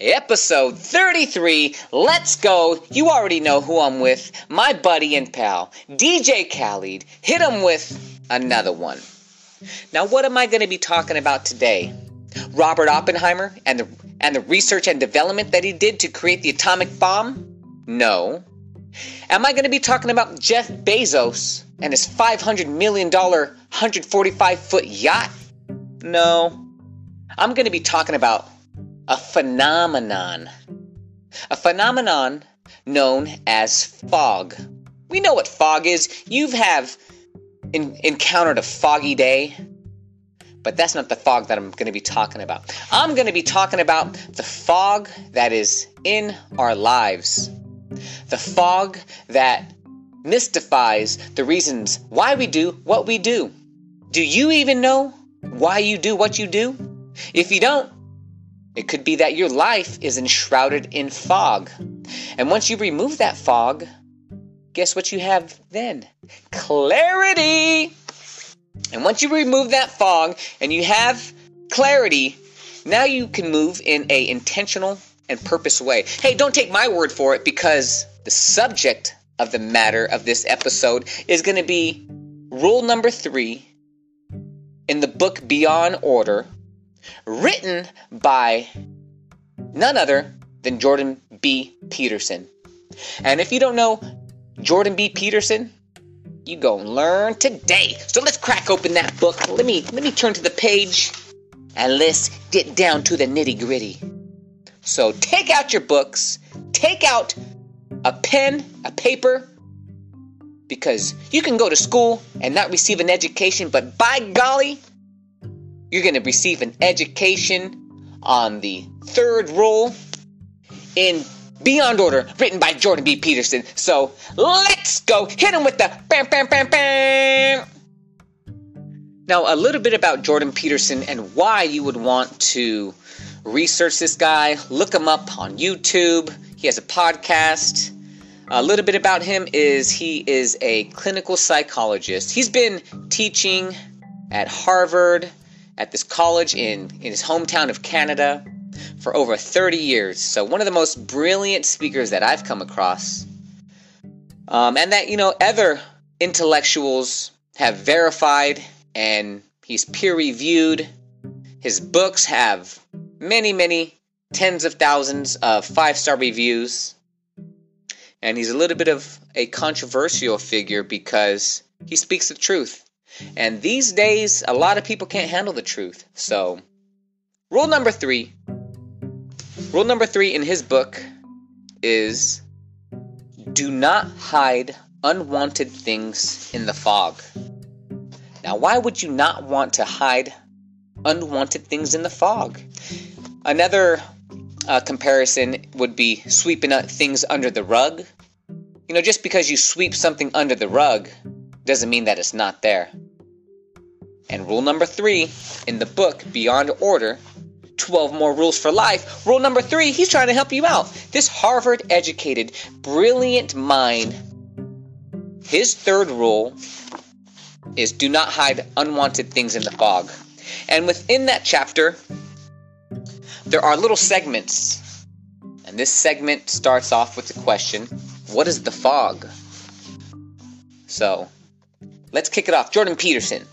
Episode 33. Let's go. You already know who I'm with. My buddy and pal, DJ Khaled. Hit him with another one. Now, what am I going to be talking about today? Robert Oppenheimer and the and the research and development that he did to create the atomic bomb? No. Am I going to be talking about Jeff Bezos and his $500 million 145 foot yacht? No. I'm going to be talking about a phenomenon. A phenomenon known as fog. We know what fog is. You have in, encountered a foggy day, but that's not the fog that I'm going to be talking about. I'm going to be talking about the fog that is in our lives. The fog that mystifies the reasons why we do what we do. Do you even know why you do what you do? If you don't, it could be that your life is enshrouded in fog. And once you remove that fog, guess what you have then? Clarity! And once you remove that fog and you have clarity, now you can move in a intentional and purpose way. Hey, don't take my word for it because the subject of the matter of this episode is going to be rule number 3 in the book Beyond Order written by none other than Jordan B. Peterson. And if you don't know Jordan B. Peterson, you go learn today. So let's crack open that book. Let me let me turn to the page and let's get down to the nitty-gritty. So take out your books, take out a pen, a paper, because you can go to school and not receive an education, but by golly, you're going to receive an education on the third rule in Beyond Order, written by Jordan B. Peterson. So let's go hit him with the bam, bam, bam, bam. Now, a little bit about Jordan Peterson and why you would want to research this guy. Look him up on YouTube. He has a podcast. A little bit about him is he is a clinical psychologist. He's been teaching at Harvard, at this college in, in his hometown of Canada for over 30 years. So, one of the most brilliant speakers that I've come across. Um, and that, you know, other intellectuals have verified and he's peer reviewed. His books have many, many tens of thousands of five star reviews. And he's a little bit of a controversial figure because he speaks the truth. And these days, a lot of people can't handle the truth. So, rule number three rule number three in his book is do not hide unwanted things in the fog. Now, why would you not want to hide unwanted things in the fog? Another uh, comparison would be sweeping things under the rug. You know, just because you sweep something under the rug doesn't mean that it's not there. And rule number three in the book, Beyond Order 12 More Rules for Life, rule number three, he's trying to help you out. This Harvard educated, brilliant mind, his third rule is do not hide unwanted things in the fog. And within that chapter, there are little segments. And this segment starts off with the question What is the fog? So, let's kick it off. Jordan Peterson.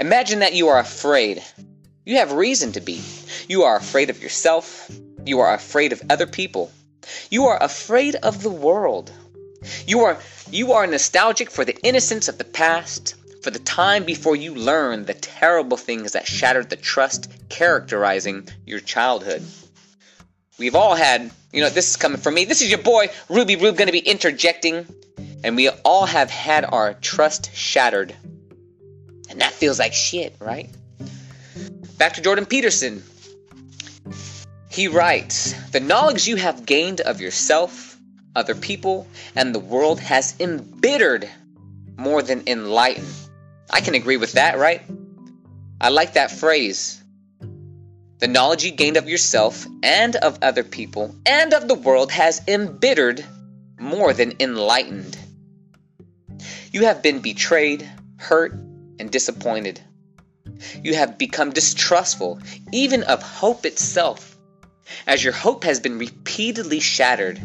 Imagine that you are afraid. You have reason to be. You are afraid of yourself. You are afraid of other people. You are afraid of the world. You are you are nostalgic for the innocence of the past, for the time before you learned the terrible things that shattered the trust characterizing your childhood. We've all had, you know, this is coming from me. This is your boy Ruby Rube going to be interjecting, and we all have had our trust shattered and that feels like shit, right? Back to Jordan Peterson. He writes The knowledge you have gained of yourself, other people, and the world has embittered more than enlightened. I can agree with that, right? I like that phrase. The knowledge you gained of yourself and of other people and of the world has embittered more than enlightened. You have been betrayed, hurt, and disappointed. You have become distrustful, even of hope itself. as your hope has been repeatedly shattered.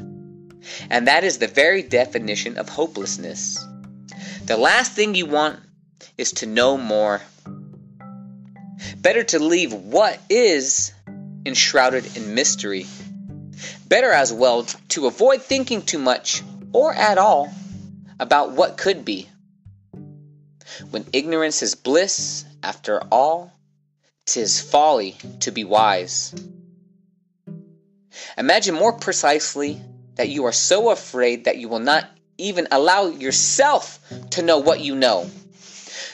And that is the very definition of hopelessness. The last thing you want is to know more. Better to leave what is enshrouded in mystery. Better as well to avoid thinking too much or at all about what could be. When ignorance is bliss, after all, tis folly to be wise. Imagine more precisely that you are so afraid that you will not even allow yourself to know what you know.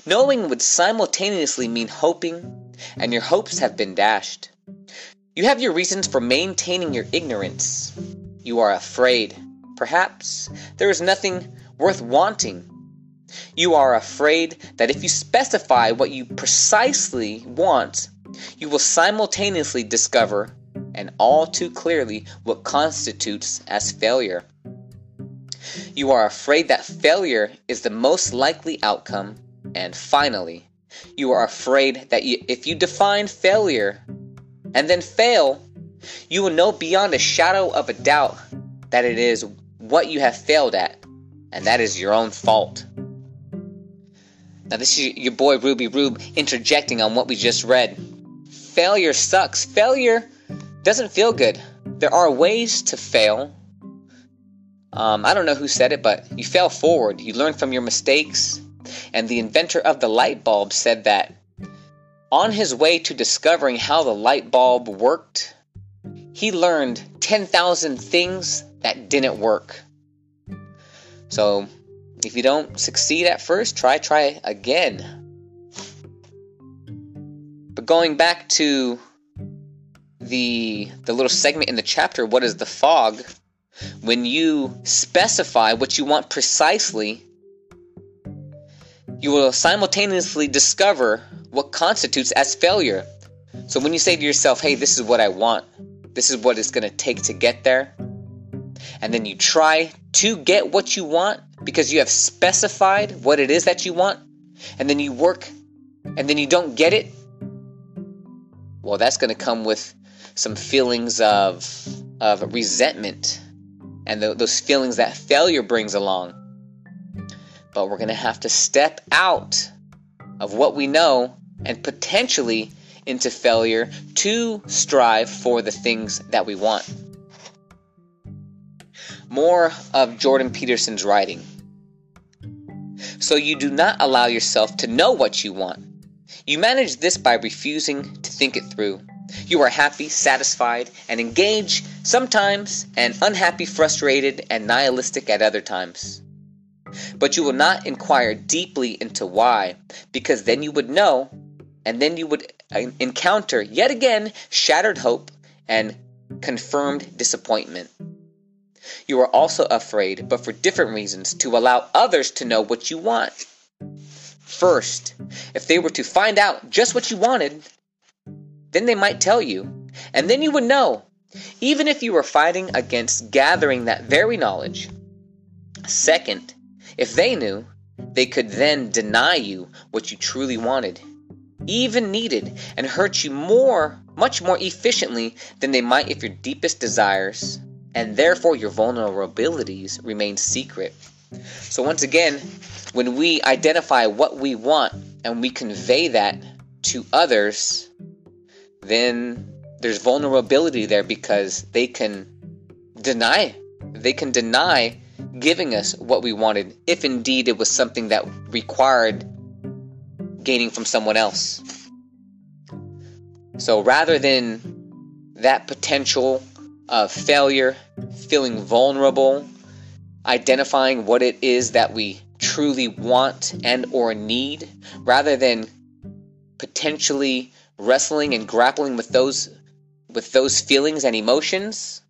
Knowing would simultaneously mean hoping, and your hopes have been dashed. You have your reasons for maintaining your ignorance. You are afraid. Perhaps there is nothing worth wanting. You are afraid that if you specify what you precisely want, you will simultaneously discover, and all too clearly, what constitutes as failure. You are afraid that failure is the most likely outcome. And finally, you are afraid that you, if you define failure and then fail, you will know beyond a shadow of a doubt that it is what you have failed at, and that is your own fault. Now, this is your boy Ruby Rube interjecting on what we just read. Failure sucks. Failure doesn't feel good. There are ways to fail, um, I don't know who said it, but you fail forward. You learn from your mistakes. And the inventor of the light bulb said that on his way to discovering how the light bulb worked, he learned 10,000 things that didn't work. So, if you don't succeed at first, try, try again. But going back to the the little segment in the chapter, what is the fog? When you specify what you want precisely, you will simultaneously discover what constitutes as failure. So when you say to yourself, hey, this is what I want, this is what it's going to take to get there, and then you try to get what you want because you have specified what it is that you want, and then you work and then you don't get it, well, that's going to come with some feelings of, of resentment and the, those feelings that failure brings along. But we're going to have to step out of what we know and potentially into failure to strive for the things that we want. More of Jordan Peterson's writing. So you do not allow yourself to know what you want. You manage this by refusing to think it through you are happy, satisfied, and engaged sometimes, and unhappy, frustrated, and nihilistic at other times. But you will not inquire deeply into why, because then you would know, and then you would encounter yet again shattered hope and confirmed disappointment. You are also afraid, but for different reasons, to allow others to know what you want. First, if they were to find out just what you wanted, then they might tell you, and then you would know, even if you were fighting against gathering that very knowledge. Second, if they knew, they could then deny you what you truly wanted, even needed, and hurt you more, much more efficiently than they might if your deepest desires and therefore your vulnerabilities remain secret. So, once again, when we identify what we want and we convey that to others, then there's vulnerability there because they can deny they can deny giving us what we wanted if indeed it was something that required gaining from someone else so rather than that potential of failure feeling vulnerable identifying what it is that we truly want and or need rather than potentially wrestling and grappling with those with those feelings and emotions,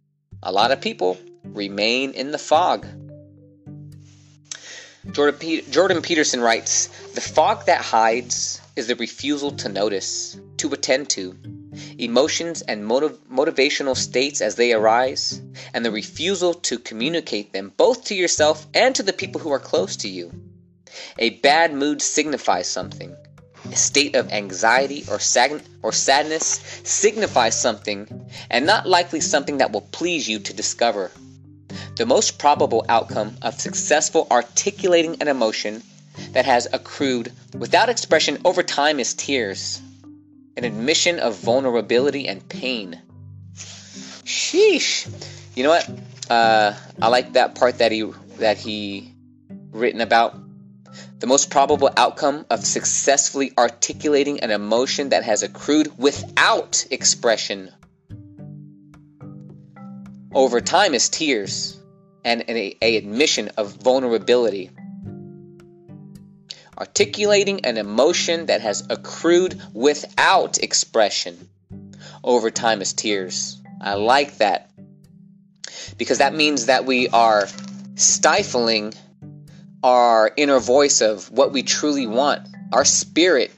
a lot of people remain in the fog. Jordan, Jordan Peterson writes The fog that hides is the refusal to notice, to attend to, emotions and motiv- motivational states as they arise, and the refusal to communicate them both to yourself and to the people who are close to you. A bad mood signifies something, A state of anxiety or, sag- or sadness signifies something and not likely something that will please you to discover. The most probable outcome of successful articulating an emotion that has accrued without expression over time is tears, an admission of vulnerability and pain. Sheesh. You know what? Uh, I like that part that he that he written about the most probable outcome of successfully articulating an emotion that has accrued without expression over time is tears and a, a admission of vulnerability. Articulating an emotion that has accrued without expression over time is tears. I like that because that means that we are stifling our inner voice of what we truly want. Our spirit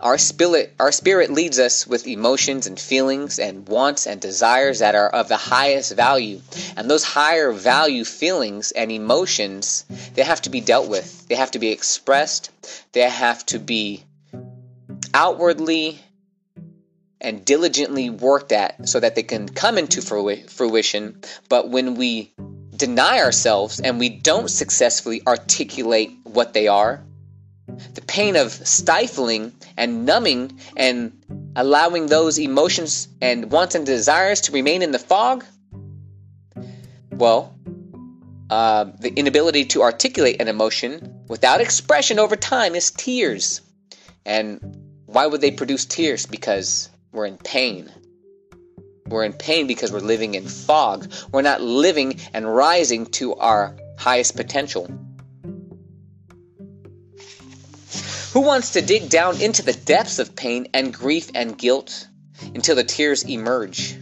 our spirit, our spirit leads us with emotions and feelings and wants and desires that are of the highest value. And those higher value feelings and emotions, they have to be dealt with. They have to be expressed. They have to be outwardly and diligently worked at so that they can come into fruition. But when we deny ourselves and we don't successfully articulate what they are, the pain of stifling and numbing and allowing those emotions and wants and desires to remain in the fog, well, uh, the inability to articulate an emotion without expression over time is tears. And why would they produce tears? Because we're in pain. We're in pain because we're living in fog. We're not living and rising to our highest potential. Who wants to dig down into the depths of pain and grief and guilt until the tears emerge?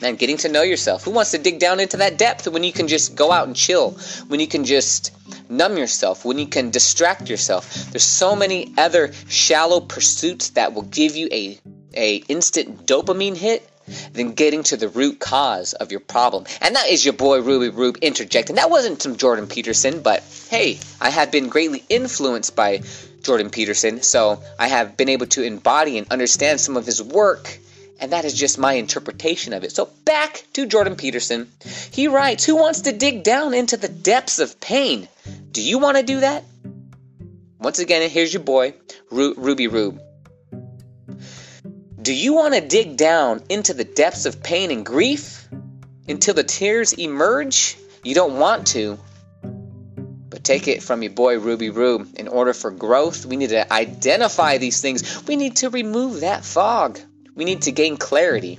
Man, getting to know yourself. Who wants to dig down into that depth when you can just go out and chill? When you can just numb yourself? When you can distract yourself? There's so many other shallow pursuits that will give you a, a instant dopamine hit than getting to the root cause of your problem. And that is your boy Ruby Rube interjecting. That wasn't some Jordan Peterson, but hey, I have been greatly influenced by Jordan Peterson, so I have been able to embody and understand some of his work, and that is just my interpretation of it. So back to Jordan Peterson. He writes, Who wants to dig down into the depths of pain? Do you want to do that? Once again, here's your boy, Ru- Ruby Rube. Do you want to dig down into the depths of pain and grief until the tears emerge? You don't want to, take it from your boy Ruby Rube. In order for growth, we need to identify these things. We need to remove that fog. We need to gain clarity.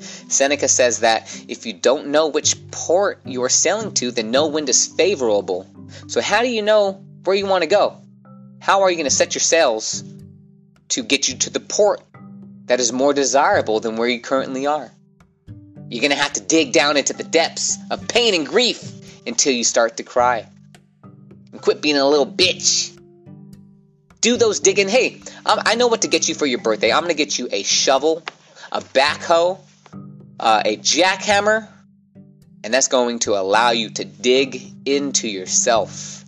Seneca says that if you don't know which port you are sailing to, then no wind is favorable. So, how do you know where you want to go? How are you going to set your sails to get you to the port that is more desirable than where you currently are? You're going to have to dig down into the depths of pain and grief until you start to cry quit being a little bitch. Do those digging. Hey, um, I know what to get you for your birthday. I'm going to get you a shovel, a backhoe, uh, a jackhammer, and that's going to allow you to dig into yourself.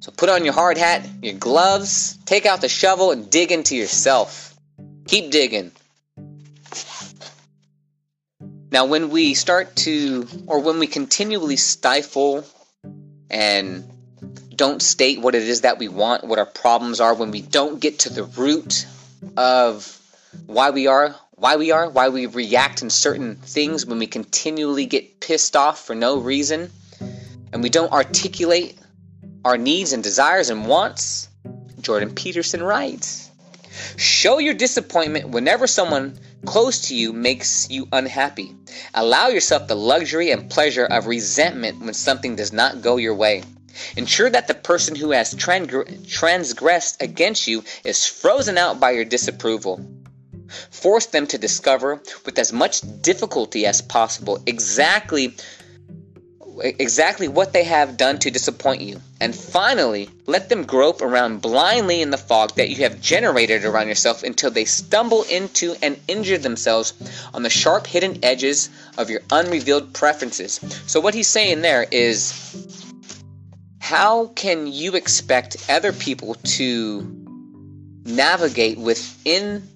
So put on your hard hat, your gloves, take out the shovel, and dig into yourself. Keep digging. Now, when we start to, or when we continually stifle and don't state what it is that we want, what our problems are, when we don't get to the root of why we are, why we are, why we react in certain things, when we continually get pissed off for no reason, and we don't articulate our needs and desires and wants, Jordan Peterson writes Show your disappointment whenever someone close to you makes you unhappy. Allow yourself the luxury and pleasure of resentment when something does not go your way. Ensure that the person who has transgressed against you is frozen out by your disapproval. Force them to discover with as much difficulty as possible exactly exactly what they have done to disappoint you. And finally, let them grope around blindly in the fog that you have generated around yourself until they stumble into and injure themselves on the sharp hidden edges of your unrevealed preferences. So, what he's saying there is how can you expect other people to navigate within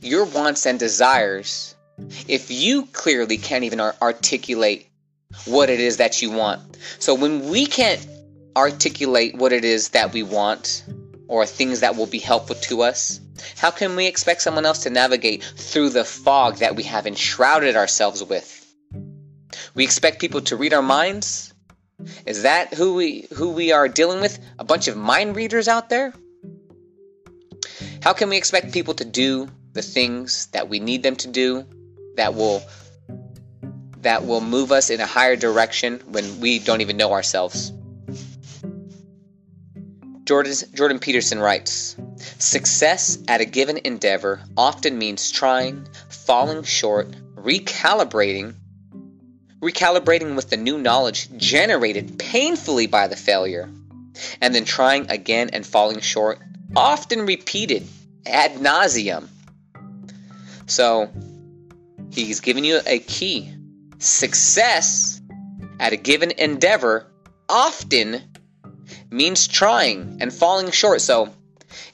your wants and desires if you clearly can't even articulate what it is that you want? So when we can't articulate what it is that we want or things that will be helpful to us, how can we expect someone else to navigate through the fog that we have enshrouded ourselves with? We expect people to read our minds? Is that who we who we are dealing with? A bunch of mind readers out there? How can we expect people to do the things that we need them to do that will that will move us in a higher direction when we don't even know ourselves? Jordan, Jordan Peterson writes Success at a given endeavor often means trying, falling short, recalibrating, recalibrating with the new knowledge generated painfully by the failure, and then trying again and falling short, often repeated ad nauseum. So, he's giving you a key. Success at a given endeavor often means trying and falling short. So,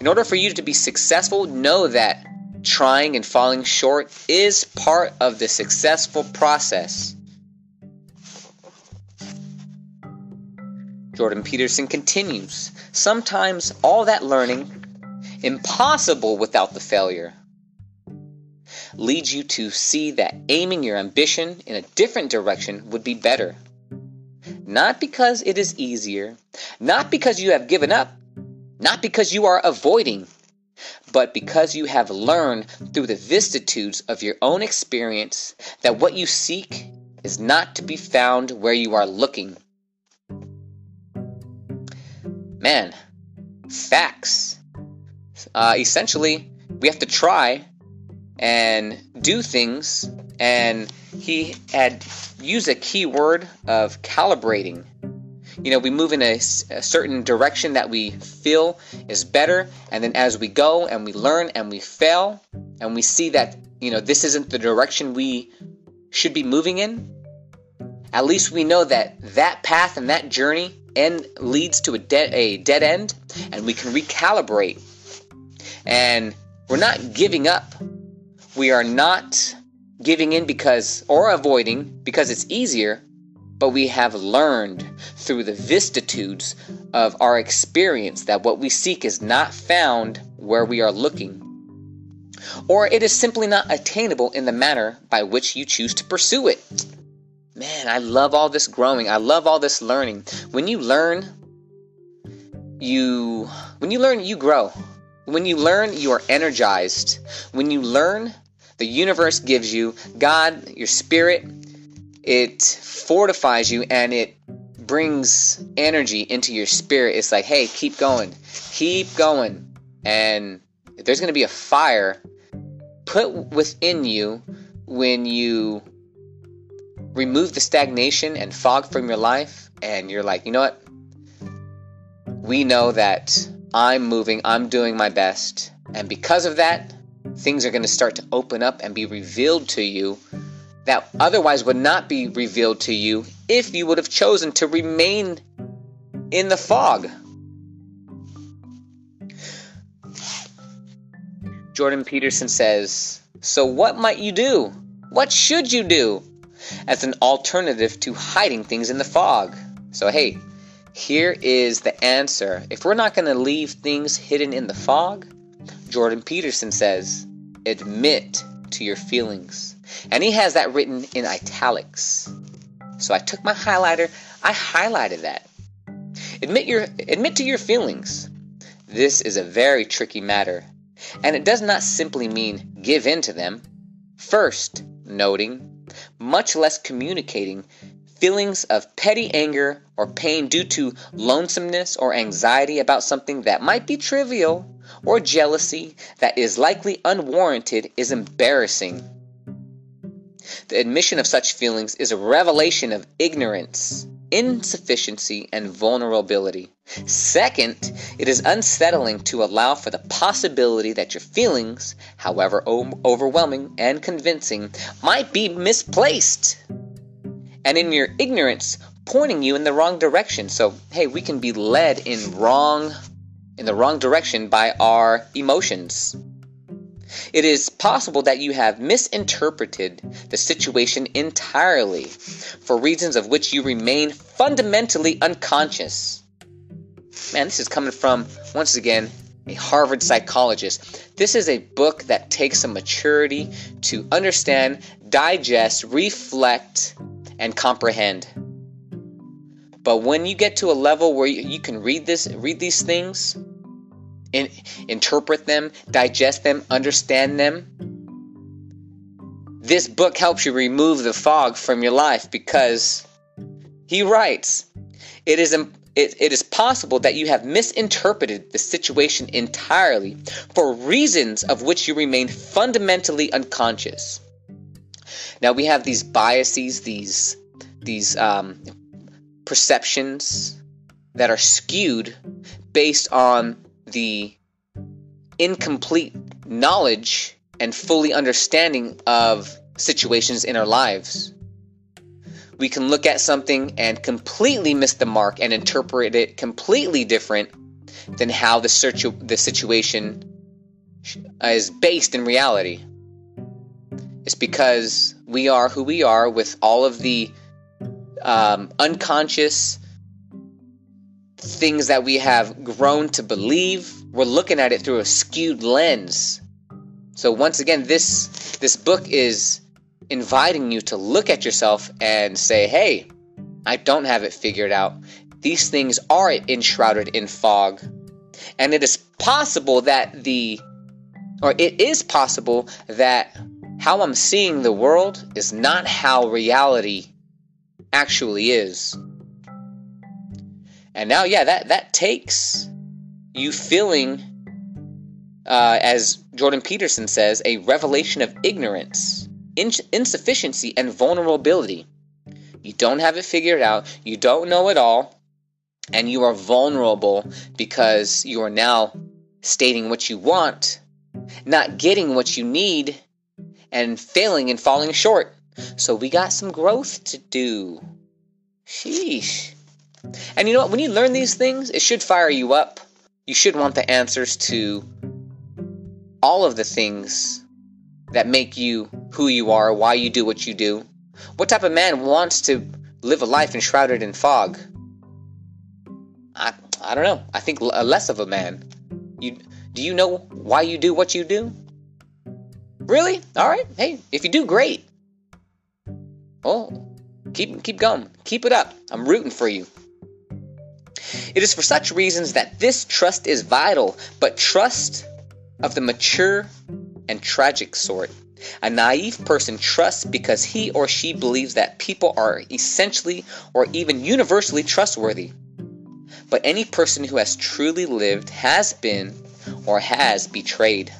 in order for you to be successful, know that trying and falling short is part of the successful process. Jordan Peterson continues Sometimes all that learning, impossible without the failure, leads you to see that aiming your ambition in a different direction would be better. Not because it is easier, not because you have given up, not because you are avoiding, but because you have learned through the vicissitudes of your own experience that what you seek is not to be found where you are looking. Man, facts. Uh, essentially, we have to try and do things, and he had used a key word of calibrating. You know, we move in a, a, certain direction that we feel is better, and then as we go and we learn and we fail, and we see that, you know, this isn't the direction we should be moving in, at least we know that that path and that journey end leads to a dead a dead end and we can recalibrate and we're not giving up we are not giving in because or avoiding because it's easier but we have learned through the vicissitudes of our experience that what we seek is not found where we are looking or it is simply not attainable in the manner by which you choose to pursue it man, I love all this growing. I love all this learning. When you learn, you when you learn, you grow. When you learn, you are energized. When you learn, the universe gives you God, your spirit, it fortifies you and it brings energy into your spirit. It's like, hey, keep going, keep going. And there's going to be a fire put within you when you remove the stagnation and fog from your life, and you're like, you know what? We know that I'm moving, I'm doing my best, and because of that, things are going to start to open up and be revealed to you that otherwise would not be revealed to you if you would have chosen to remain in the fog. Jordan Peterson says, So what might you do? What should you do? as an alternative to hiding things in the fog. So, hey, here is the answer. If we're not going to leave things hidden in the fog, Jordan Peterson says, admit to your feelings. And he has that written in italics. So I took my highlighter, I highlighted that. Admit your admit to your feelings. This is a very tricky matter, and it does not simply mean give in to them. First, noting much less communicating feelings of petty anger or pain due to lonesomeness or anxiety about something that might be trivial or jealousy that is likely unwarranted is embarrassing. The admission of such feelings is a revelation of ignorance, insufficiency, and vulnerability. Second, it is unsettling to allow for the possibility that your feelings, however overwhelming and convincing, might be misplaced. And in your ignorance, pointing you in the wrong direction. So, hey, we can be led in wrong in the wrong direction by our emotions. It is possible that you have misinterpreted the situation entirely for reasons of which you remain fundamentally unconscious. Man, this is coming from, once again, a Harvard psychologist. This is a book that takes some maturity to understand, digest, reflect, and comprehend. But when you get to a level where you, can read this, read these things, and interpret them, digest them, understand them, this book helps you remove the fog from your life because he writes, it is it, it is possible that you have misinterpreted the situation entirely for reasons of which you remain fundamentally unconscious. Now we have these biases, these these um, perceptions that are skewed based on the incomplete knowledge and fully understanding of situations in our lives we can look at something and completely miss the mark and interpret it completely different than how the search the situation is based in reality. It's because we are who we are with all of the um, unconscious things that we have grown to believe. We're looking at it through a skewed lens. So once again, this this book is inviting you to look at yourself and say, hey, I don't have it figured out. These things are enshrouded in fog. And it is possible that the, or it is possible that how I'm seeing the world is not how reality actually is. And now, yeah, that, that takes you feeling, uh, as Jordan Peterson says, a revelation of ignorance insufficiency and vulnerability. You don't have it figured out, you don't know it all, and you are vulnerable because you are now stating what you want, not getting what you need, and failing and falling short. So we got some growth to do. Sheesh. And you know what? When you learn these things, it should fire you up. You should want the answers to all of the things that make you who you are, why you do what you do. What type of man wants to live a life enshrouded in fog? I, I don't know. I think uh, less of a man. You do you know why you do what you do? Really? All right. Hey, if you do, great. Oh, keep keep going. Keep it up. I'm rooting for you. It is for such reasons that this trust is vital, but trust of the mature and tragic sort. A naive person trusts because he or she believes that people are essentially or even universally trustworthy. But any person who has truly lived has been or has betrayed.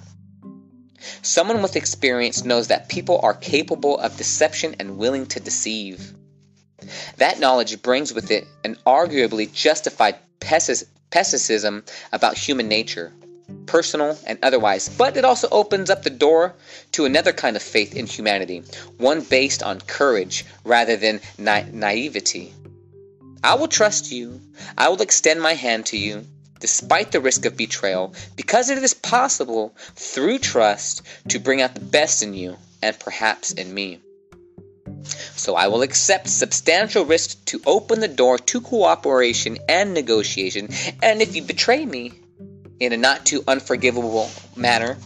Someone with experience knows that people are capable of deception and willing to deceive. That knowledge brings with it an arguably justified pessimism about human nature personal and otherwise, but it also opens up the door to another kind of faith in humanity, one based on courage rather than na- naivety. I will trust you, I will extend my hand to you, despite the risk of betrayal, because it is possible, through trust, to bring out the best in you and perhaps in me. So I will accept substantial risk to open the door to cooperation and negotiation, and if you betray me, in a not too unforgivable manner,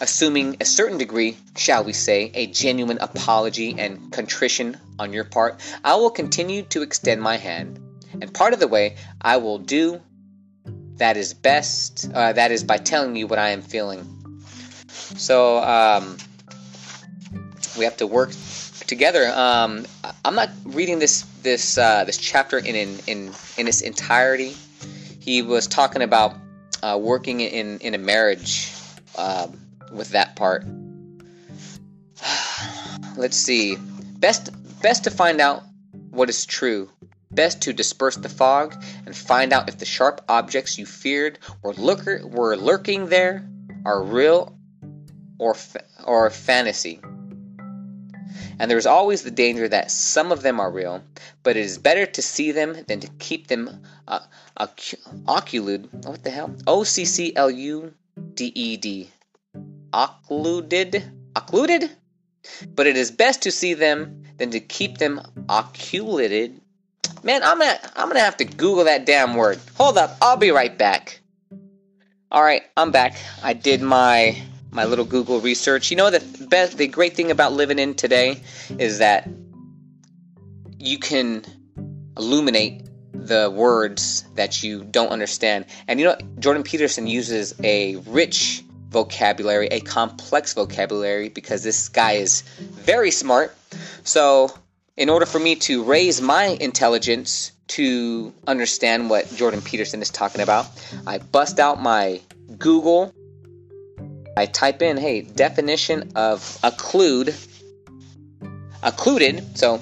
assuming a certain degree, shall we say, a genuine apology and contrition on your part, I will continue to extend my hand. And part of the way I will do that is best, uh, that is by telling you what I am feeling. So, um, we have to work together. Um, I'm not reading this this uh, this chapter in in in, in its entirety he was talking about uh, working in in a marriage um, with that part. Let's see. Best best to find out what is true. Best to disperse the fog and find out if the sharp objects you feared were lurker were lurking there are real or fa- or fantasy. and there is always the danger that some of them are real, but it is better to see them than to keep them uh, occluded. What the hell? O C C L U D E D. Occluded? Occluded? But it is best to see them than to keep them occluded. Man, I'm gonna I'm gonna have to Google that damn word. Hold up, I'll be right back. All right, I'm back. I did my my little Google research. You know the best the great thing about living in today is that you can illuminate the words that you don't understand. And you know Jordan Peterson uses a rich vocabulary, a complex vocabulary because this guy is very smart. So, in order for me to raise my intelligence to understand what Jordan Peterson is talking about, I bust out my Google. I type in, hey, definition of occlude. Occluded. So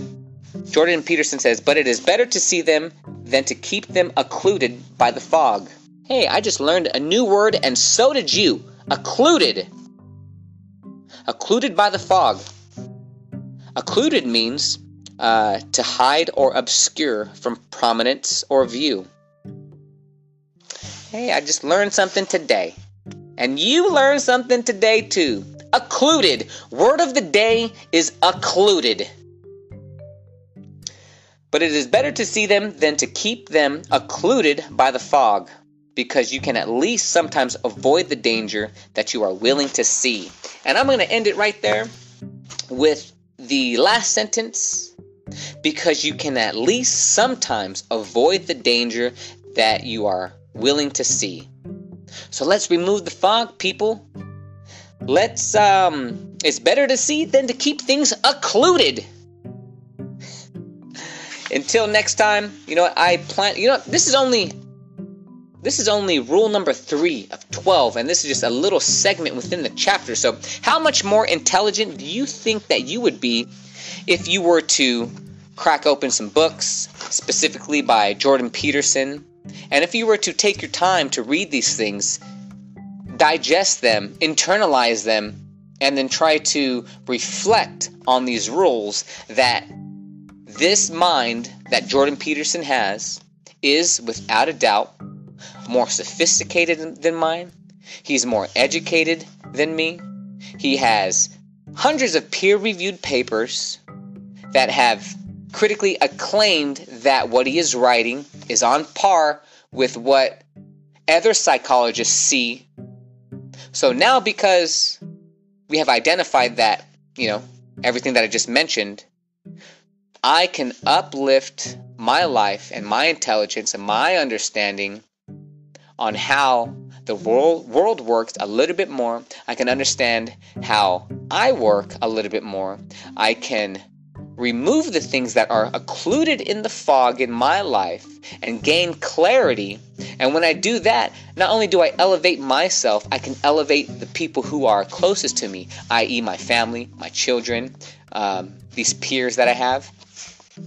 Jordan Peterson says, but it is better to see them than to keep them occluded by the fog. Hey, I just learned a new word, and so did you. Occluded. Occluded by the fog. Occluded means uh, to hide or obscure from prominence or view. Hey, I just learned something today. And you learned something today too. Occluded. Word of the day is occluded. But it is better to see them than to keep them occluded by the fog, because you can at least sometimes avoid the danger that you are willing to see. And I'm going to end it right there with the last sentence because you can at least sometimes avoid the danger that you are willing to see. So let's remove the fog, people. Let's um it's better to see than to keep things occluded. Until next time, you know I plan you know this is only this is only rule number 3 of 12 and this is just a little segment within the chapter. So how much more intelligent do you think that you would be if you were to crack open some books, specifically by Jordan Peterson. And if you were to take your time to read these things, digest them, internalize them, and then try to reflect on these rules that this mind that Jordan Peterson has is, without a doubt, more sophisticated than mine. He's more educated than me. He has hundreds of peer reviewed papers that have critically acclaimed that what he is writing is on par with what other psychologists see. So now, because we have identified that, you know, everything that I just mentioned, I can uplift my life and my intelligence and my understanding on how the world world works a little bit more. I can understand how I work a little bit more. I can remove the things that are occluded in the fog in my life and gain clarity. And when I do that, not only do I elevate myself, I can elevate the people who are closest to me, i.e., my family, my children, um, these peers that I have.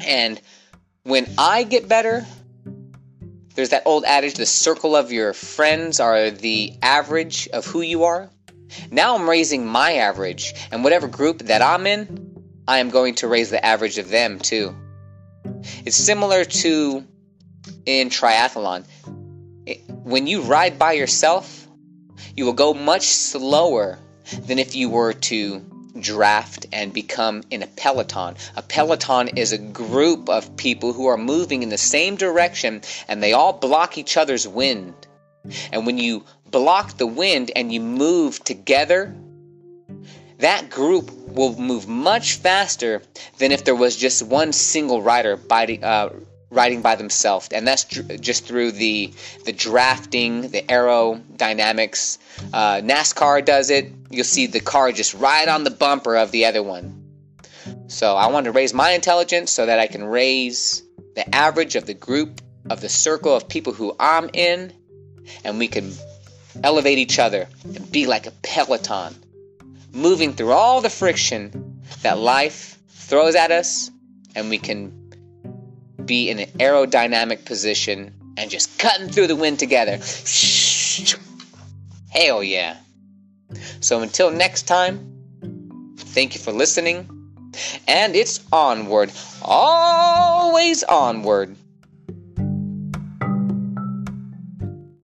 And when I get better, there's that old adage the circle of your friends are the average of who you are. Now I'm raising my average, and whatever group that I'm in, I am going to raise the average of them too. It's similar to in triathlon. When you ride by yourself, you will go much slower than if you were to draft and become in a peloton. A peloton is a group of people who are moving in the same direction and they all block each other's wind. And when you block the wind and you move together, that group will move much faster than if there was just one single rider uh, riding by themselves, and that's just through the the drafting, the aerodynamics. Uh, NASCAR does it. You'll see the car just right on the bumper of the other one. So I want to raise my intelligence so that I can raise the average of the group of the circle of people who I'm in, and we can elevate each other and be like a peloton moving through all the friction that life throws at us, and we can be in an aerodynamic position and just cutting through the wind together. Hell yeah. So until next time, thank you for listening. And it's onward, always onward.